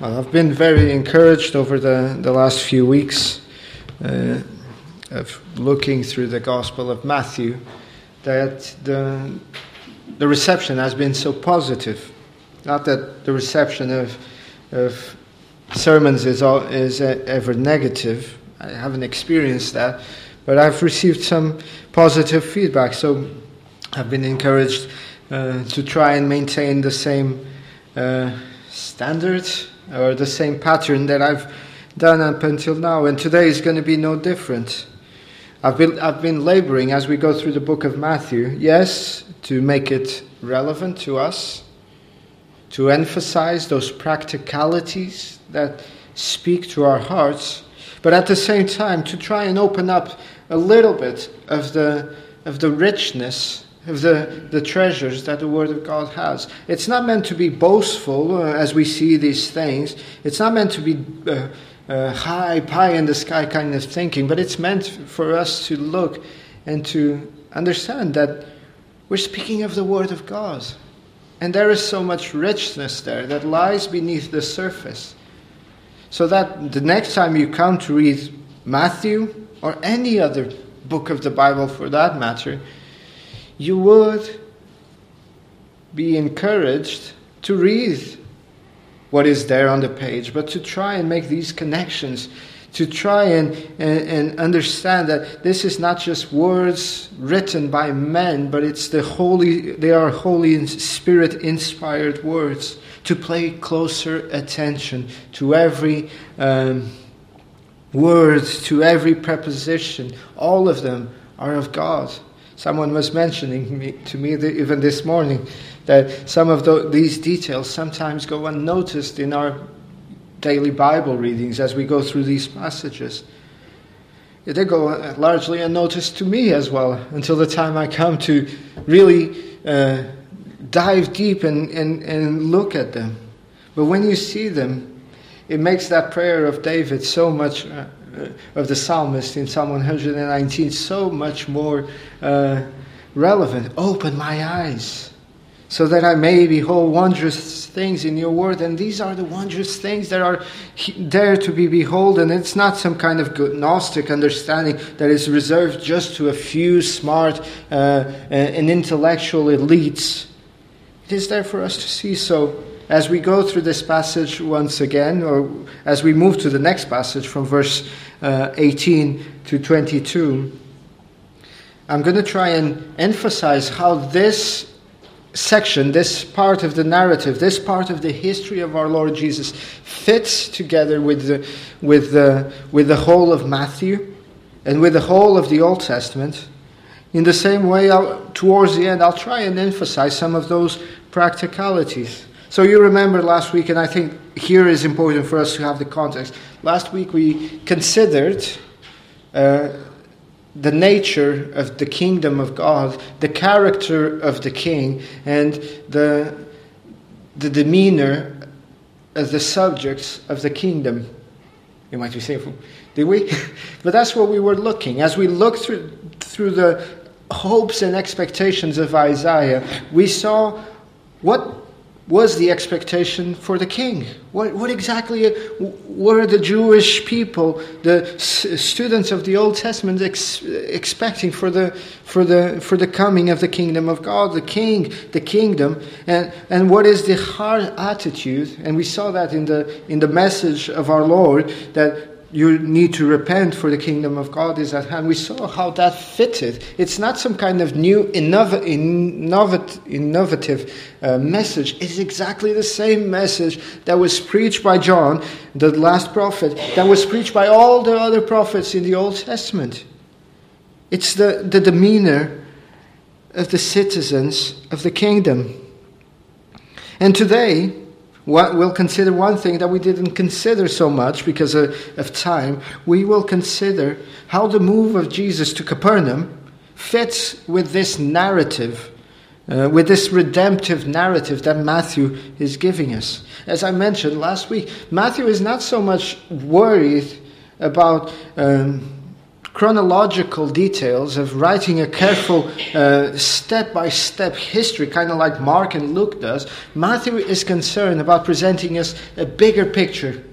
Well, I've been very encouraged over the, the last few weeks uh, of looking through the Gospel of Matthew that the, the reception has been so positive. Not that the reception of, of sermons is, all, is ever negative, I haven't experienced that, but I've received some positive feedback, so I've been encouraged uh, to try and maintain the same uh, standards or the same pattern that I've done up until now. And today is going to be no different. I've been, I've been laboring as we go through the book of Matthew, yes, to make it relevant to us, to emphasize those practicalities that speak to our hearts, but at the same time to try and open up a little bit of the, of the richness of the, the treasures that the Word of God has. It's not meant to be boastful uh, as we see these things. It's not meant to be uh, uh, high, pie in the sky kind of thinking, but it's meant for us to look and to understand that we're speaking of the Word of God. And there is so much richness there that lies beneath the surface. So that the next time you come to read Matthew or any other book of the Bible for that matter, you would be encouraged to read what is there on the page, but to try and make these connections, to try and, and, and, understand that this is not just words written by men, but it's the holy, they are Holy Spirit inspired words. To pay closer attention to every um, word, to every preposition, all of them are of God. Someone was mentioning me, to me even this morning that some of the, these details sometimes go unnoticed in our daily Bible readings as we go through these passages. They go largely unnoticed to me as well until the time I come to really uh, dive deep and, and, and look at them. But when you see them, it makes that prayer of David so much. Uh, uh, of the psalmist in Psalm 119 so much more uh, relevant. Open my eyes so that I may behold wondrous things in your word. And these are the wondrous things that are there to be beholden. It's not some kind of Gnostic understanding that is reserved just to a few smart uh, and intellectual elites. It is there for us to see. So as we go through this passage once again, or as we move to the next passage from verse uh, 18 to 22, I'm going to try and emphasize how this section, this part of the narrative, this part of the history of our Lord Jesus fits together with the, with the, with the whole of Matthew and with the whole of the Old Testament. In the same way, I'll, towards the end, I'll try and emphasize some of those practicalities. So you remember last week, and I think here is important for us to have the context. Last week we considered uh, the nature of the kingdom of God, the character of the king, and the, the demeanor of the subjects of the kingdom. You might be saying, did we? but that's what we were looking. As we looked through, through the hopes and expectations of Isaiah, we saw what was the expectation for the king? What, what exactly were the Jewish people, the students of the Old Testament, ex- expecting for the, for, the, for the coming of the kingdom of God, the king, the kingdom? And, and what is the heart attitude? And we saw that in the, in the message of our Lord that you need to repent for the kingdom of God is at hand. We saw how that fitted. It's not some kind of new innov- innovat- innovative uh, message. It's exactly the same message that was preached by John, the last prophet, that was preached by all the other prophets in the Old Testament. It's the, the demeanor of the citizens of the kingdom. And today, We'll consider one thing that we didn't consider so much because of, of time. We will consider how the move of Jesus to Capernaum fits with this narrative, uh, with this redemptive narrative that Matthew is giving us. As I mentioned last week, Matthew is not so much worried about um, chronological details, of writing a careful step by step history, kind of like Mark and Luke does, Matthew is concerned about presenting us a bigger picture.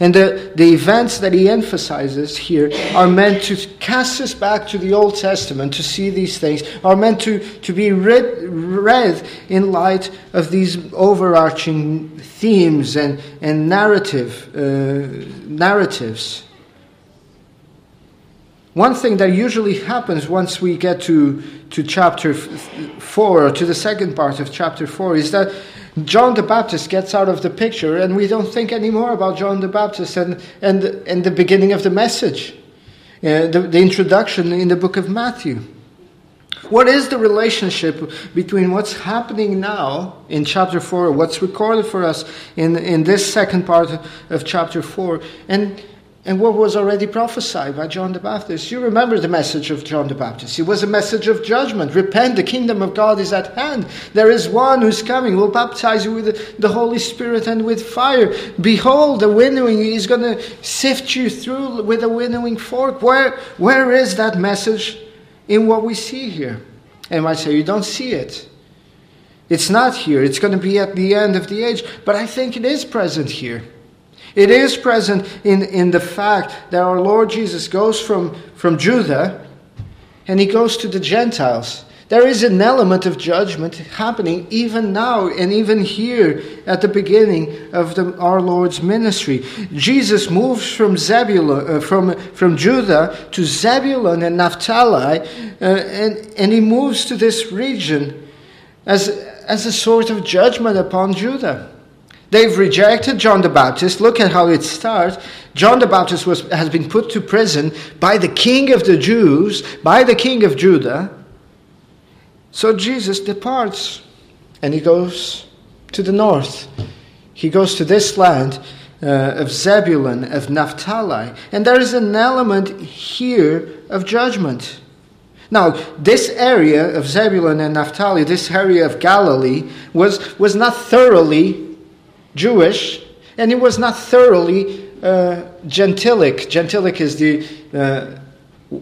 And the, the events that he emphasizes here are meant to cast us back to the Old Testament to see these things, are meant to, to be read, read in light of these overarching themes and, and narrative, uh, narratives. One thing that usually happens once we get to, to chapter 4, or to the second part of chapter 4, is that John the Baptist gets out of the picture, and we don't think anymore about John the Baptist and, and, and the beginning of the message, uh, the, the introduction in the book of Matthew. What is the relationship between what's happening now in chapter 4, what's recorded for us in, in this second part of chapter 4, and and what was already prophesied by John the Baptist. You remember the message of John the Baptist. It was a message of judgment. Repent, the kingdom of God is at hand. There is one who's coming, will baptize you with the Holy Spirit and with fire. Behold, the winnowing, is going to sift you through with a winnowing fork. Where, where is that message in what we see here? And I say, you don't see it. It's not here. It's going to be at the end of the age. But I think it is present here. It is present in, in the fact that our Lord Jesus goes from, from Judah and he goes to the Gentiles. There is an element of judgment happening even now and even here at the beginning of the, our Lord's ministry. Jesus moves from Zebulun, uh, from, from Judah to Zebulun and Naphtali, uh, and, and he moves to this region as, as a sort of judgment upon Judah. They've rejected John the Baptist. Look at how it starts. John the Baptist was, has been put to prison by the king of the Jews, by the king of Judah. So Jesus departs and he goes to the north. He goes to this land uh, of Zebulun, of Naphtali. And there is an element here of judgment. Now, this area of Zebulun and Naphtali, this area of Galilee, was, was not thoroughly Jewish, and he was not thoroughly uh, gentilic. Gentilic is the uh,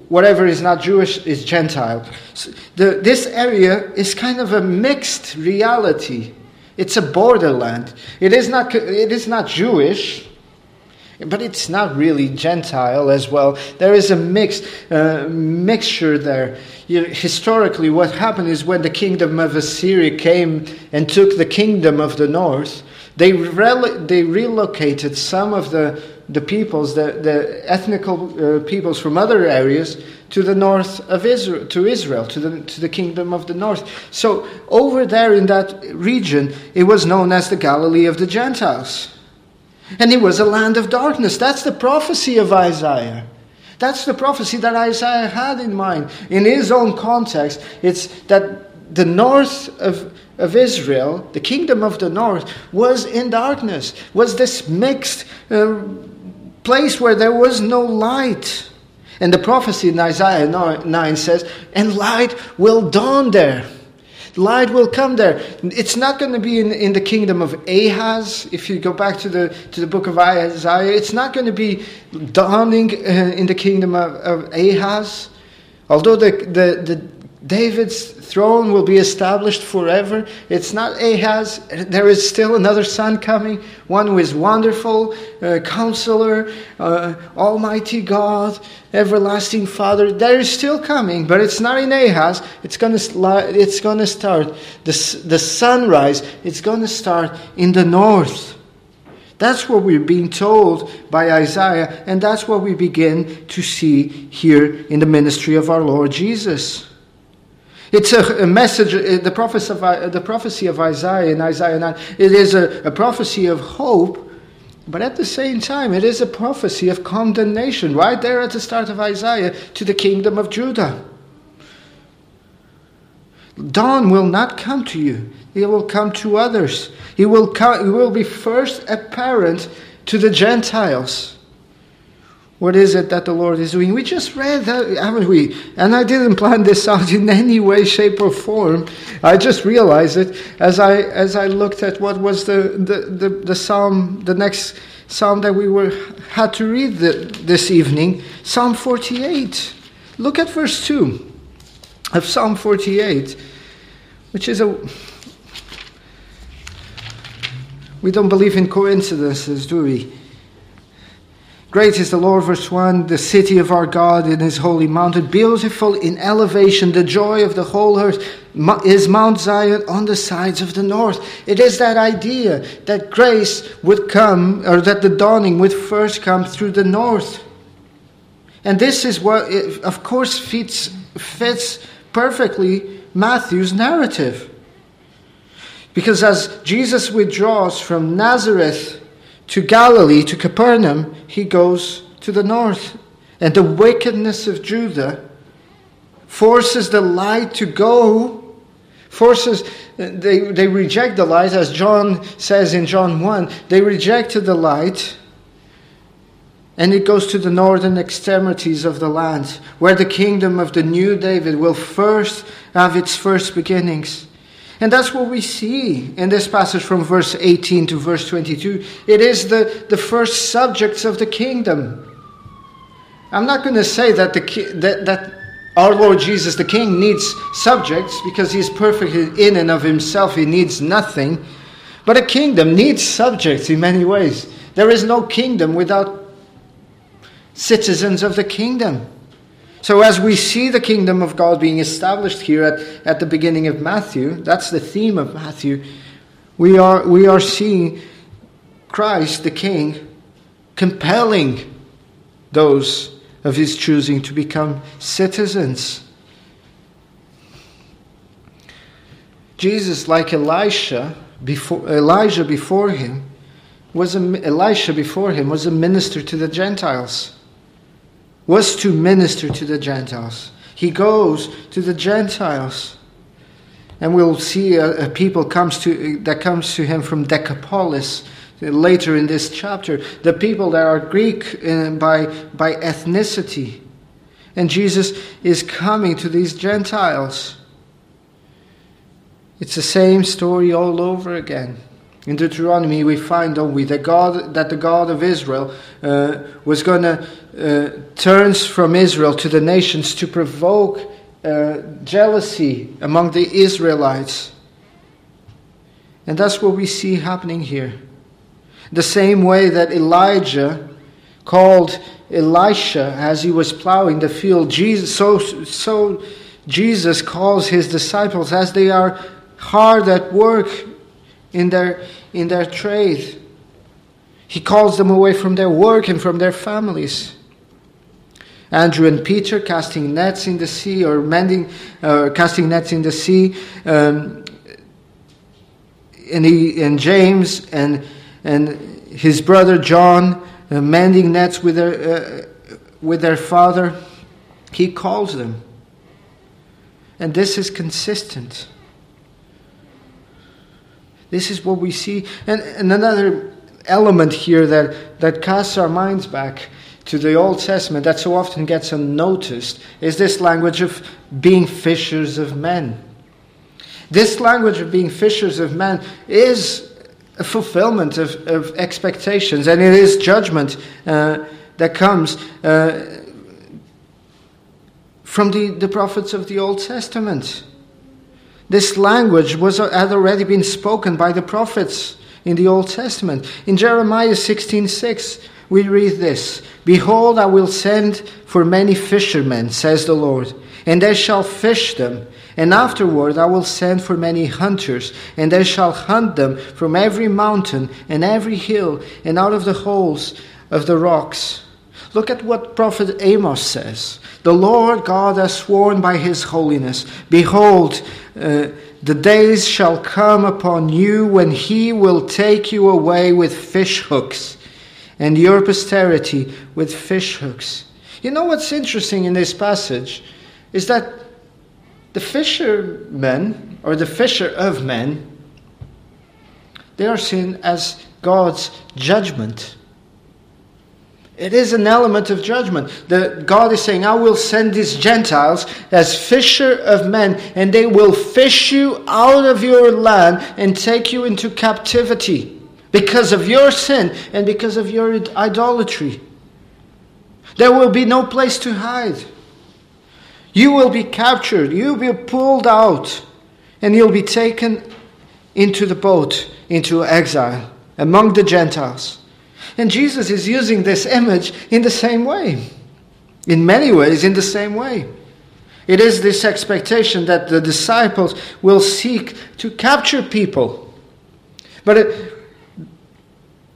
whatever is not Jewish is Gentile. So the, this area is kind of a mixed reality. It's a borderland. It is not. It is not Jewish. But it's not really Gentile as well. There is a mix, uh, mixture there. You historically, what happened is when the kingdom of Assyria came and took the kingdom of the north, they, rel- they relocated some of the, the peoples, the, the ethnical uh, peoples from other areas to the north of Israel, to Israel, to the, to the kingdom of the north. So over there in that region, it was known as the Galilee of the Gentiles. And it was a land of darkness. That's the prophecy of Isaiah. That's the prophecy that Isaiah had in mind. In his own context, it's that the north of of Israel, the kingdom of the north, was in darkness, was this mixed uh, place where there was no light. And the prophecy in Isaiah 9 says, and light will dawn there. Light will come there. It's not going to be in, in the kingdom of Ahaz. If you go back to the, to the book of Isaiah, it's not going to be dawning uh, in the kingdom of, of Ahaz. Although the, the, the David's throne will be established forever. It's not Ahaz. There is still another son coming, one who is wonderful, uh, counselor, uh, almighty God, everlasting Father. There is still coming, but it's not in Ahaz. It's going to it's going to start the the sunrise. It's going to start in the north. That's what we're being told by Isaiah, and that's what we begin to see here in the ministry of our Lord Jesus. It's a, a message, uh, the prophecy, of, uh, the prophecy of Isaiah in Isaiah 9. It is a, a prophecy of hope, but at the same time, it is a prophecy of condemnation, right there at the start of Isaiah, to the kingdom of Judah. Dawn will not come to you, it will come to others. It will, come, it will be first apparent to the Gentiles. What is it that the Lord is doing? We just read that, haven't we? And I didn't plan this out in any way, shape, or form. I just realized it as I as I looked at what was the the, the, the psalm, the next psalm that we were had to read the, this evening, Psalm 48. Look at verse 2 of Psalm 48, which is a we don't believe in coincidences, do we? Great is the Lord, verse 1, the city of our God in his holy mountain, beautiful in elevation, the joy of the whole earth is Mount Zion on the sides of the north. It is that idea that grace would come, or that the dawning would first come through the north. And this is what, it, of course, fits, fits perfectly Matthew's narrative. Because as Jesus withdraws from Nazareth to Galilee, to Capernaum, he goes to the north. And the wickedness of Judah forces the light to go, forces, they, they reject the light, as John says in John 1, they rejected the light. And it goes to the northern extremities of the land, where the kingdom of the new David will first have its first beginnings. And that's what we see in this passage from verse 18 to verse 22. It is the, the first subjects of the kingdom. I'm not going to say that, the, that, that our Lord Jesus the King needs subjects because he is perfect in and of himself. He needs nothing. But a kingdom needs subjects in many ways. There is no kingdom without citizens of the kingdom. So, as we see the kingdom of God being established here at, at the beginning of Matthew, that's the theme of Matthew, we are, we are seeing Christ, the King, compelling those of his choosing to become citizens. Jesus, like Elisha before, Elijah before him, was a, Elisha before him was a minister to the Gentiles was to minister to the Gentiles. He goes to the Gentiles. And we'll see a, a people comes to, that comes to him from Decapolis later in this chapter. The people that are Greek uh, by, by ethnicity. And Jesus is coming to these Gentiles. It's the same story all over again. In Deuteronomy, we find, don't we, that God, that the God of Israel uh, was going to uh, turns from Israel to the nations to provoke uh, jealousy among the Israelites, and that's what we see happening here. The same way that Elijah called Elisha as he was plowing the field, Jesus, so so Jesus calls his disciples as they are hard at work in their, in their trade. He calls them away from their work and from their families. Andrew and Peter casting nets in the sea or mending, uh, casting nets in the sea, um, and, he, and James and, and his brother John uh, mending nets with their, uh, with their father. He calls them. And this is consistent. This is what we see. And, and another element here that, that casts our minds back to the Old Testament that so often gets unnoticed is this language of being fishers of men. This language of being fishers of men is a fulfillment of, of expectations, and it is judgment uh, that comes uh, from the, the prophets of the Old Testament. This language was, uh, had already been spoken by the prophets in the Old Testament. In Jeremiah 16:6, 6, we read this Behold, I will send for many fishermen, says the Lord, and they shall fish them. And afterward I will send for many hunters, and they shall hunt them from every mountain and every hill, and out of the holes of the rocks. Look at what Prophet Amos says. The Lord God has sworn by his holiness. Behold, uh, the days shall come upon you when he will take you away with fish hooks, and your posterity with fish hooks. You know what's interesting in this passage is that the fishermen, or the fisher of men, they are seen as God's judgment. It is an element of judgment. The, God is saying, I will send these Gentiles as fisher of men, and they will fish you out of your land and take you into captivity because of your sin and because of your idolatry. There will be no place to hide. You will be captured, you'll be pulled out, and you'll be taken into the boat, into exile among the Gentiles. And Jesus is using this image in the same way. In many ways, in the same way. It is this expectation that the disciples will seek to capture people. But it,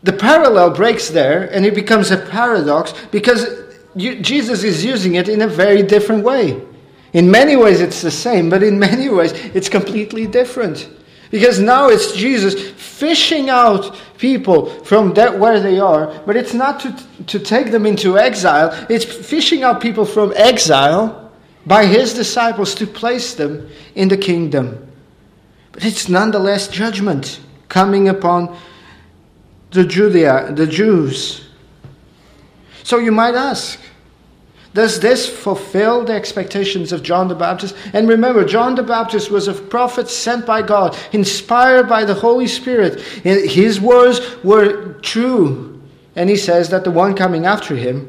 the parallel breaks there and it becomes a paradox because you, Jesus is using it in a very different way. In many ways, it's the same, but in many ways, it's completely different. Because now it's Jesus fishing out people from that where they are, but it's not to, to take them into exile, it's fishing out people from exile by his disciples to place them in the kingdom. But it's nonetheless judgment coming upon the Judea, the Jews. So you might ask, does this fulfill the expectations of John the Baptist? And remember, John the Baptist was a prophet sent by God, inspired by the Holy Spirit. His words were true. And he says that the one coming after him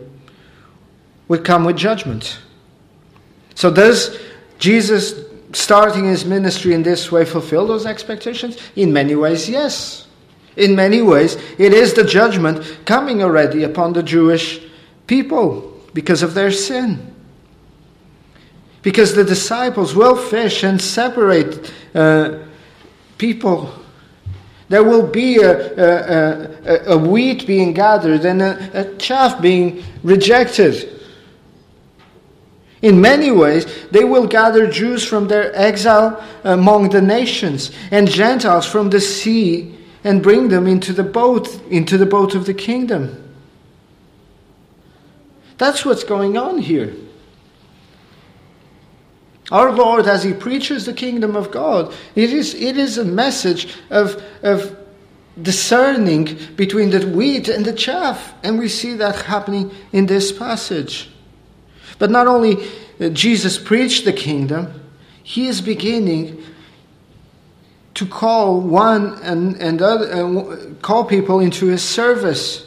would come with judgment. So, does Jesus starting his ministry in this way fulfill those expectations? In many ways, yes. In many ways, it is the judgment coming already upon the Jewish people because of their sin. Because the disciples will fish and separate uh, people. There will be a, a, a, a, wheat being gathered and a, a chaff being rejected. In many ways, they will gather Jews from their exile among the nations and Gentiles from the sea and bring them into the boat, into the boat of the kingdom. That's what's going on here. Our Lord, as He preaches the kingdom of God, it is, it is a message of, of discerning between the wheat and the chaff. And we see that happening in this passage. But not only uh, Jesus preached the kingdom, He is beginning to call one and, and other, uh, call people into His service.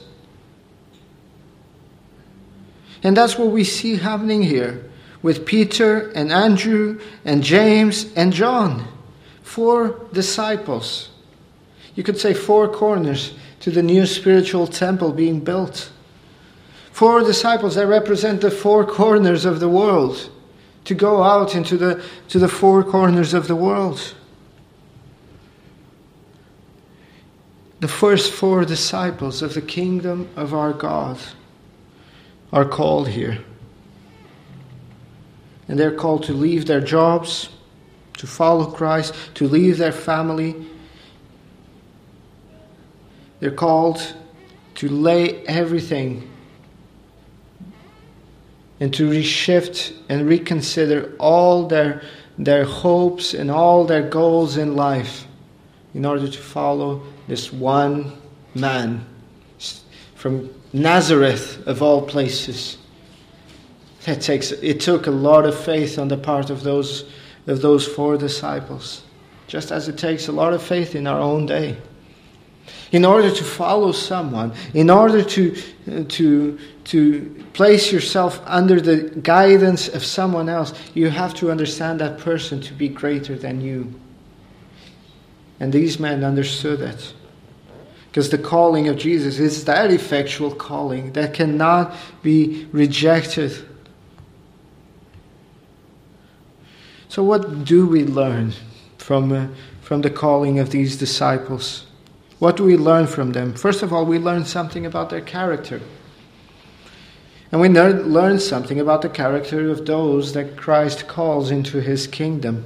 And that's what we see happening here with Peter and Andrew and James and John. Four disciples. You could say four corners to the new spiritual temple being built. Four disciples that represent the four corners of the world to go out into the, to the four corners of the world. The first four disciples of the kingdom of our God are called here. And they're called to leave their jobs, to follow Christ, to leave their family. They're called to lay everything and to reshift and reconsider all their, their hopes and all their goals in life in order to follow this one man from Nazareth, of all places. That takes, it took a lot of faith on the part of those, of those four disciples, just as it takes a lot of faith in our own day. In order to follow someone, in order to, to, to place yourself under the guidance of someone else, you have to understand that person to be greater than you. And these men understood it. Because the calling of Jesus is that effectual calling that cannot be rejected. So, what do we learn from, uh, from the calling of these disciples? What do we learn from them? First of all, we learn something about their character. And we learn something about the character of those that Christ calls into his kingdom.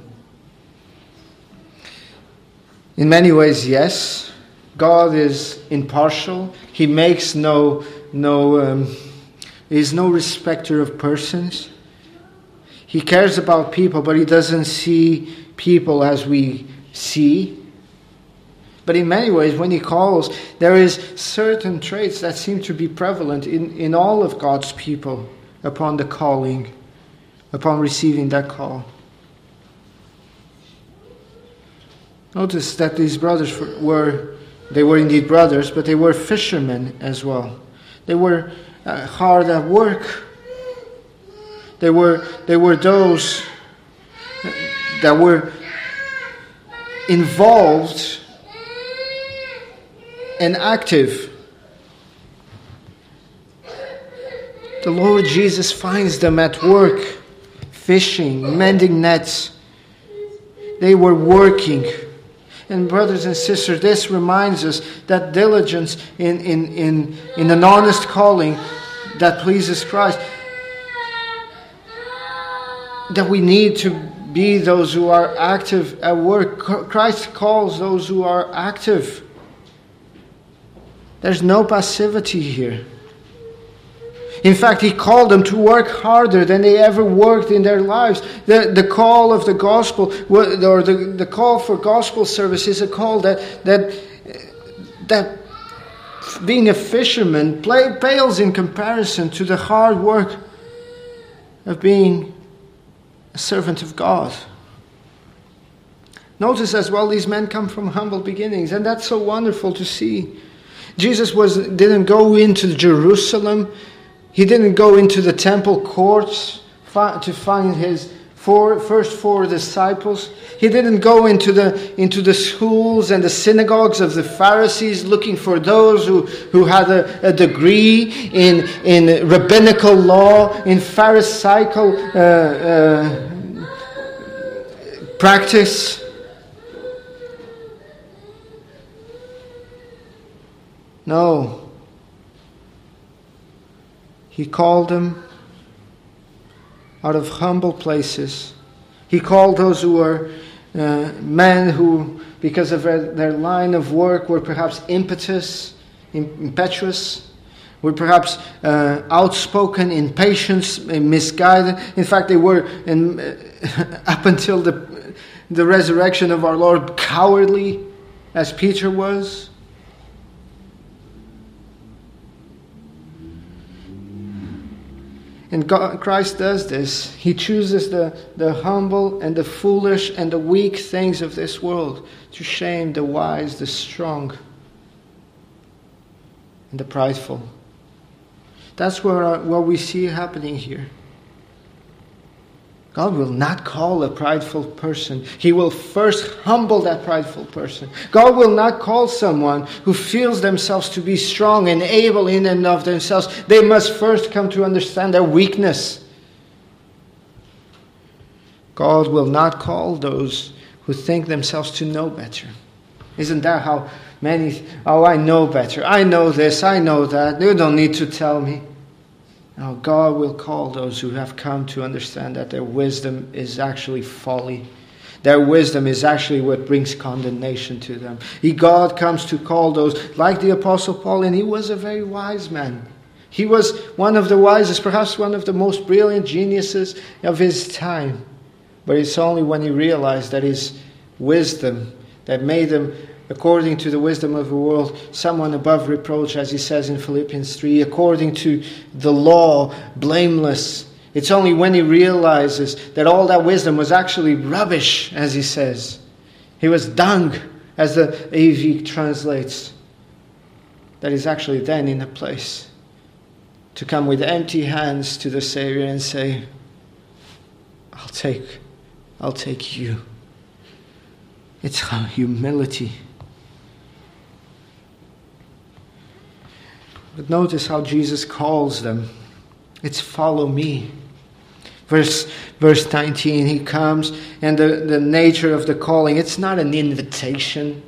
In many ways, yes, God is impartial. He makes no no um, is no respecter of persons. He cares about people, but he doesn't see people as we see. But in many ways, when he calls, there is certain traits that seem to be prevalent in, in all of God's people upon the calling, upon receiving that call. Notice that these brothers were, they were indeed brothers, but they were fishermen as well. They were uh, hard at work. They were, they were those that were involved and active. The Lord Jesus finds them at work, fishing, mending nets. They were working. And, brothers and sisters, this reminds us that diligence in, in, in, in an honest calling that pleases Christ, that we need to be those who are active at work. Christ calls those who are active. There's no passivity here. In fact, he called them to work harder than they ever worked in their lives. The, the call of the gospel, or the, the call for gospel service, is a call that, that, that being a fisherman pales in comparison to the hard work of being a servant of God. Notice as well, these men come from humble beginnings, and that's so wonderful to see. Jesus was, didn't go into Jerusalem, he didn't go into the temple courts to find his four, first four disciples. He didn't go into the, into the schools and the synagogues of the Pharisees looking for those who, who had a, a degree in, in rabbinical law, in Pharisaical uh, uh, practice. No. He called them out of humble places. He called those who were uh, men who, because of their, line of work, were perhaps impetus, impetuous, were perhaps uh, outspoken, impatient, misguided. In fact, they were, in, uh, up until the, the resurrection of our Lord, cowardly, as Peter was. And God, Christ does this. He chooses the, the humble and the foolish and the weak things of this world to shame the wise, the strong, and the prideful. That's what, what we see happening here. God will not call a prideful person. He will first humble that prideful person. God will not call someone who feels themselves to be strong and able in and of themselves. They must first come to understand their weakness. God will not call those who think themselves to know better. Isn't that how many, oh, I know better. I know this, I know that. You don't need to tell me. Now, God will call those who have come to understand that their wisdom is actually folly. Their wisdom is actually what brings condemnation to them. He, God comes to call those, like the Apostle Paul, and he was a very wise man. He was one of the wisest, perhaps one of the most brilliant geniuses of his time. But it's only when he realized that his wisdom that made him according to the wisdom of the world, someone above reproach, as he says in Philippians 3, according to the law, blameless. It's only when he realizes that all that wisdom was actually rubbish, as he says. He was dung, as the AV translates, that he's actually then in a place to come with empty hands to the Savior and say, I'll take, I'll take you. It's humility. But notice how Jesus calls them. It's follow me. Verse, verse 19, he comes, and the, the nature of the calling, it's not an invitation.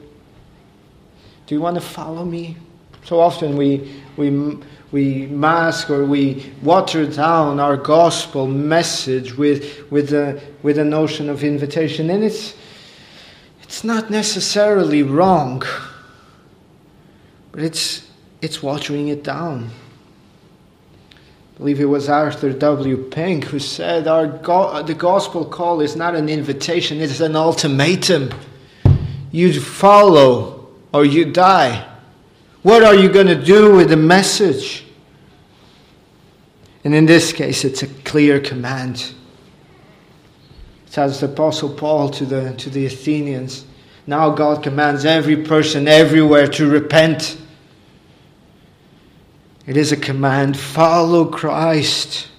Do you want to follow me? So often we, we, we mask or we water down our gospel message with, with, a, with a notion of invitation, and it's, it's not necessarily wrong, but it's, it's watering it down. I believe it was Arthur W. Pink who said, Our go- The gospel call is not an invitation, it's an ultimatum. You follow or you die. What are you going to do with the message? And in this case, it's a clear command. It as the Apostle Paul to the, to the Athenians. Now God commands every person everywhere to repent. It is a command follow Christ.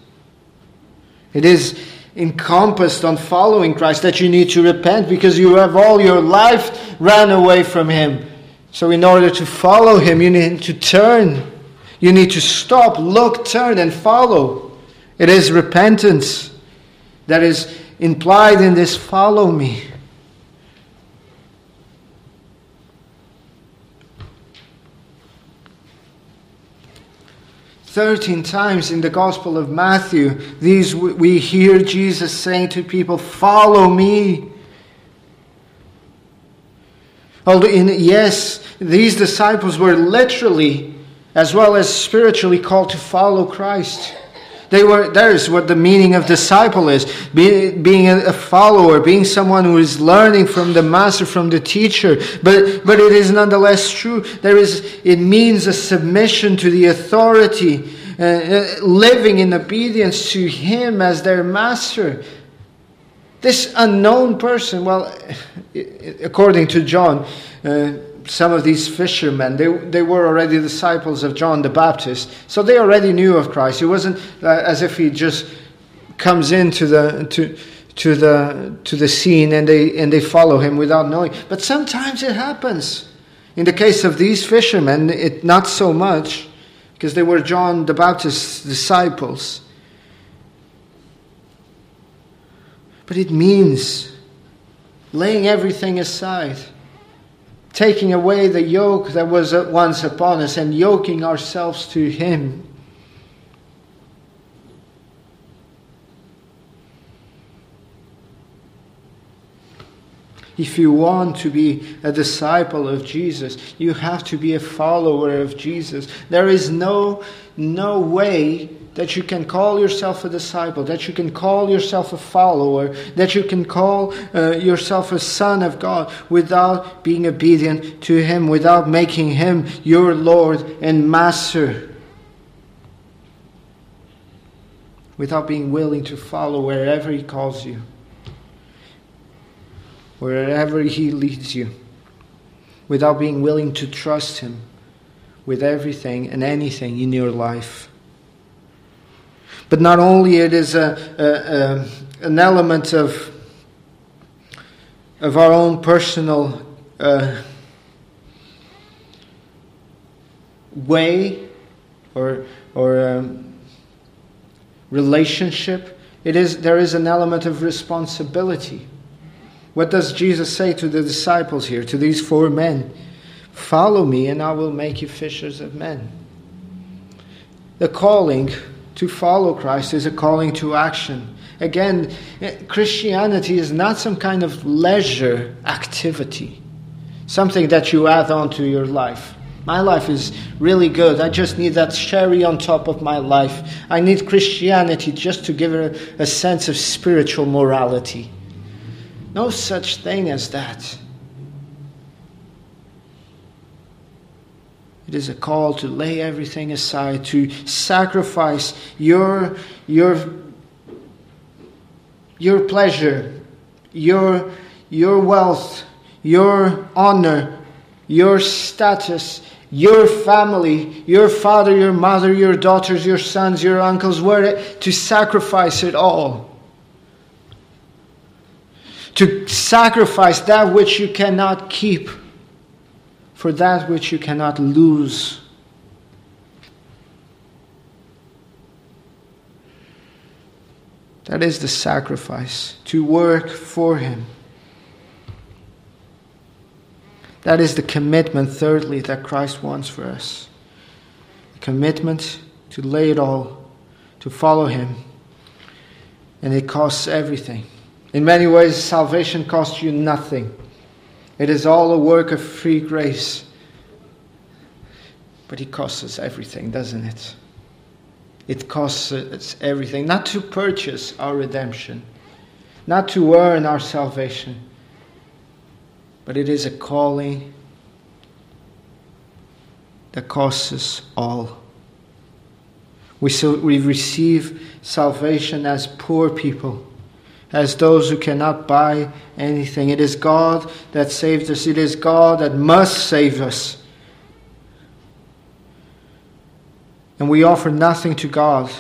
It is encompassed on following Christ that you need to repent because you have all your life ran away from Him. So, in order to follow Him, you need to turn. You need to stop, look, turn, and follow. It is repentance that is implied in this follow me. 13 times in the Gospel of Matthew, these we hear Jesus saying to people, Follow me. Although, in, yes, these disciples were literally as well as spiritually called to follow Christ. They were, that is what the meaning of disciple is Be, being a, follower, being someone who is learning from the master, from the teacher. But, but it is nonetheless true. There is, it means a submission to the authority, uh, uh, living in obedience to him as their master. This unknown person, well, according to John, uh, some of these fishermen, they, they were already disciples of John the Baptist. So they already knew of Christ. It wasn't uh, as if he just comes into the, to, to, the, to the scene and they, and they follow him without knowing. But sometimes it happens. In the case of these fishermen, it, not so much, because they were John the Baptist's disciples. But it means laying everything aside taking away the yoke that was once upon us and yoking ourselves to Him. If you want to be a disciple of Jesus, you have to be a follower of Jesus. There is no, no way that you can call yourself a disciple, that you can call yourself a follower, that you can call uh, yourself a son of God without being obedient to Him, without making Him your Lord and Master, without being willing to follow wherever He calls you, wherever He leads you, without being willing to trust Him with everything and anything in your life. But not only it is a, a, a an element of of our own personal uh, way or or um, relationship. It is there is an element of responsibility. What does Jesus say to the disciples here, to these four men? Follow me, and I will make you fishers of men. The calling to follow Christ is a calling to action. Again, Christianity is not some kind of leisure activity, something that you add on to your life. My life is really good. I just need that cherry on top of my life. I need Christianity just to give it a, sense of spiritual morality. No such thing as that. It is a call to lay everything aside, to sacrifice your, your, your pleasure, your, your wealth, your honor, your status, your family, your father, your mother, your daughters, your sons, your uncles, were to sacrifice it all. To sacrifice that which you cannot keep for that which you cannot lose. That is the sacrifice, to work for Him. That is the commitment, thirdly, that Christ wants for us. The commitment to lay it all, to follow Him. And it costs everything. In many ways, salvation costs you nothing. It is all a work of free grace. But it costs us everything, doesn't it? It costs us everything, not to purchase our redemption, not to earn our salvation, but it is a calling that costs us all. We, so, we receive salvation as poor people, as those who cannot buy anything. It is God that saves us, it is God that must save us. And we offer nothing to God.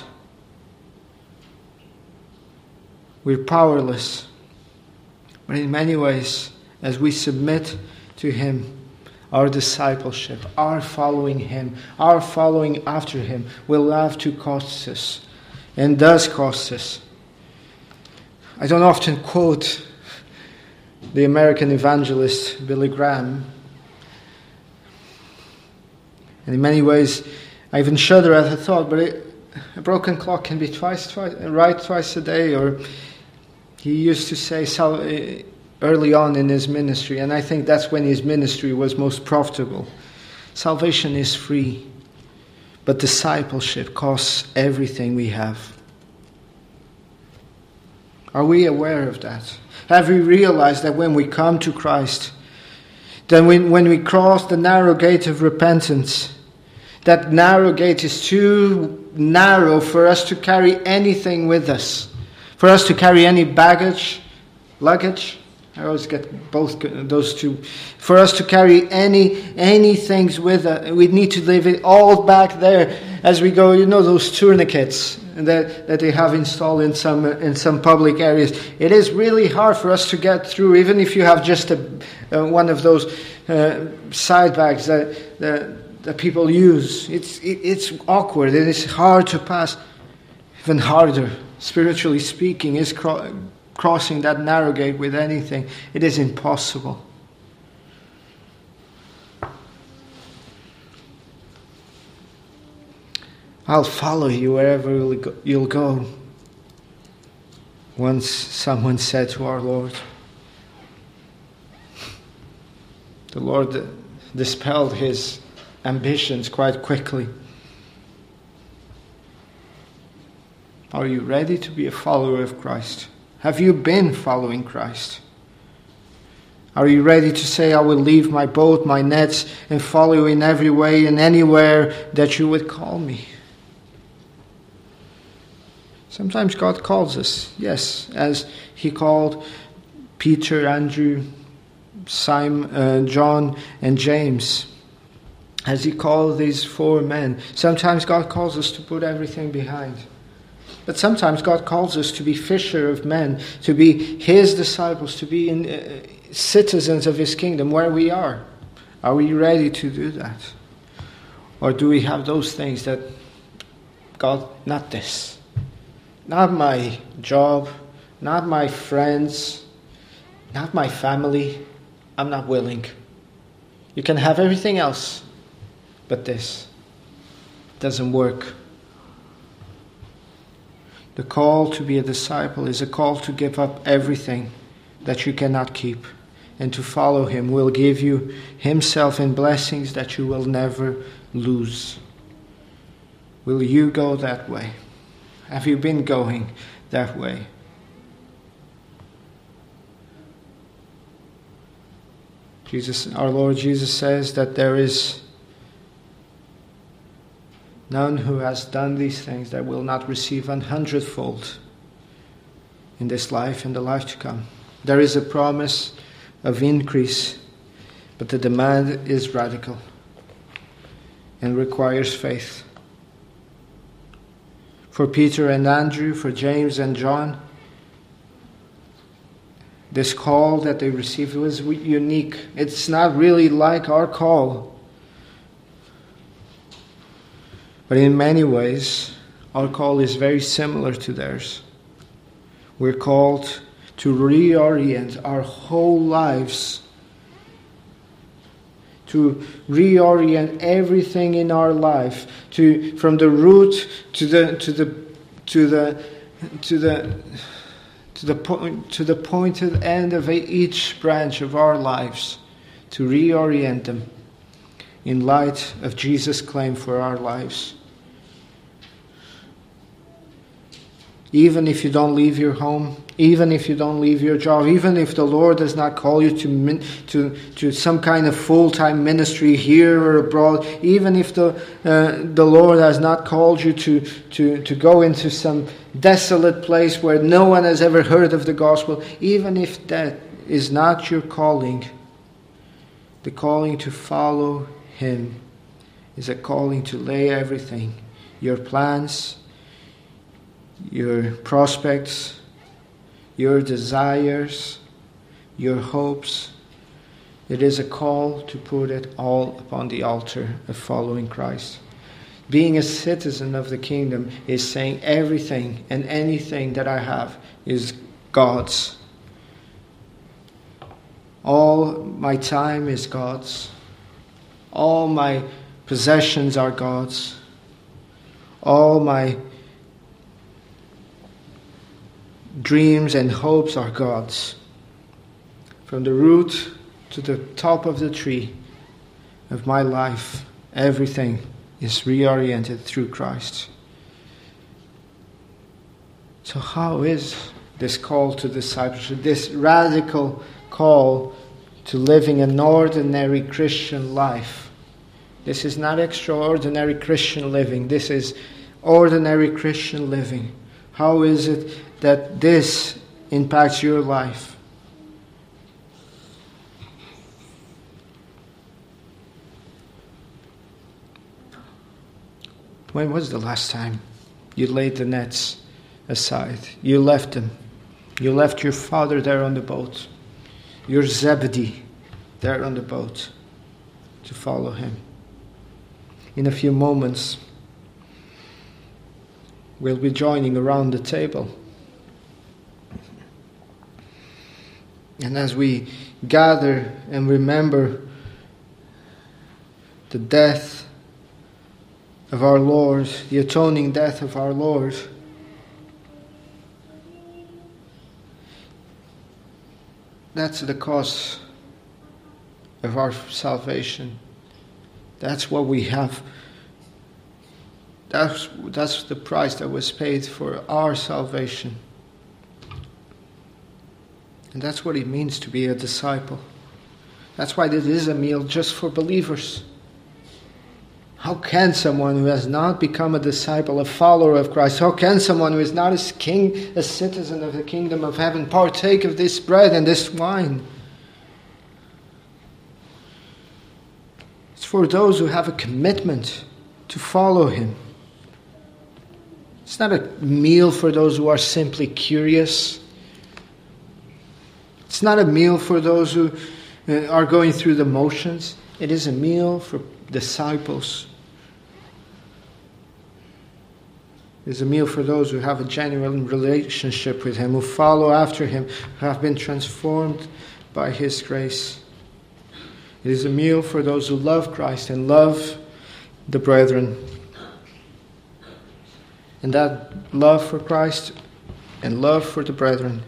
We're powerless. But in many ways, as we submit to Him, our discipleship, our following Him, our following after Him will have to cost us and does cost us. I don't often quote the American evangelist Billy Graham. And in many ways, I even shudder at the thought, but it, a broken clock can be twice, twice, right twice a day. Or he used to say, eh, early on in his ministry, and I think that's when his ministry was most profitable. Salvation is free, but discipleship costs everything we have. Are we aware of that? Have we realized that when we come to Christ, then when, when we cross the narrow gate of repentance, that narrow gate is too narrow for us to carry anything with us, for us to carry any baggage, luggage, I always get both those two. For us to carry any any things with us, we need to leave it all back there as we go. You know those tourniquets that that they have installed in some in some public areas. It is really hard for us to get through, even if you have just a, uh, one of those uh, side bags that, that that people use. It's it, it's awkward. It is hard to pass. Even harder, spiritually speaking, is. Cro- crossing that narrow gate with anything. It is impossible. I'll follow you wherever you'll go. Once someone said to our Lord, the Lord dispelled his ambitions quite quickly. Are you ready to be a follower of Christ? Have you been following Christ? Are you ready to say, I will leave my boat, my nets, and follow you in every way and anywhere that you would call me? Sometimes God calls us, yes, as He called Peter, Andrew, Simon, uh, John, and James. As He called these four men. Sometimes God calls us to put everything behind. But sometimes God calls us to be fisher of men, to be His disciples, to be in, uh, citizens of His kingdom where we are. Are we ready to do that? Or do we have those things that, God, not this, not my job, not my friends, not my family, I'm not willing. You can have everything else, but this doesn't work. The call to be a disciple is a call to give up everything that you cannot keep and to follow Him will give you Himself and blessings that you will never lose. Will you go that way? Have you been going that way? Jesus, our Lord Jesus says that there is None who has done these things that will not receive an hundredfold in this life and the life to come. There is a promise of increase, but the demand is radical and requires faith. For Peter and Andrew, for James and John, this call that they received was unique. It's not really like our call. But in many ways, our call is very similar to theirs. We're called to reorient our whole lives, to reorient everything in our life, to from the root to the to the to the to the to the point to the pointed end of each branch of our lives, to reorient them in light of Jesus' claim for our lives. Even if you don't leave your home, even if you don't leave your job, even if the Lord does not call you to, to, to some kind of full time ministry here or abroad, even if the, uh, the Lord has not called you to, to, to go into some desolate place where no one has ever heard of the gospel, even if that is not your calling, the calling to follow Him is a calling to lay everything your plans, your prospects, your desires, your hopes. It is a call to put it all upon the altar of following Christ. Being a citizen of the kingdom is saying everything and anything that I have is God's. All my time is God's. All my possessions are God's. All my dreams and hopes are God's. From the root to the top of the tree of my life, everything is reoriented through Christ. So, how is this call to discipleship, this radical call to living an ordinary Christian life? This is not extraordinary Christian living, this is ordinary Christian living. How is it that this impacts your life. When was the last time you laid the nets aside? You left them. You left your father there on the boat, your Zebedee there on the boat to follow him. In a few moments, we'll be joining around the table. And as we gather and remember the death of our Lord, the atoning death of our Lord, that's the cost of our salvation. That's what we have. That's, that's the price that was paid for our salvation. And that's what it means to be a disciple. That's why this is a meal just for believers. How can someone who has not become a disciple, a follower of Christ, how can someone who is not a king, a citizen of the kingdom of heaven, partake of this bread and this wine? It's for those who have a commitment to follow him. It's not a meal for those who are simply curious it's not a meal for those who uh, are going through the motions, it is a meal for disciples. It is a meal for those who have a genuine relationship with Him, who follow after Him, who have been transformed by His grace. It is a meal for those who love Christ and love the brethren. And that love for Christ and love for the brethren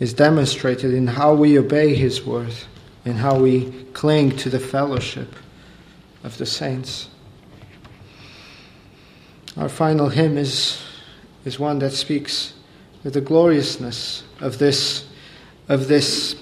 is demonstrated in how we obey His word and how we cling to the fellowship of the saints. Our final hymn is, is one that speaks of the gloriousness of this, of this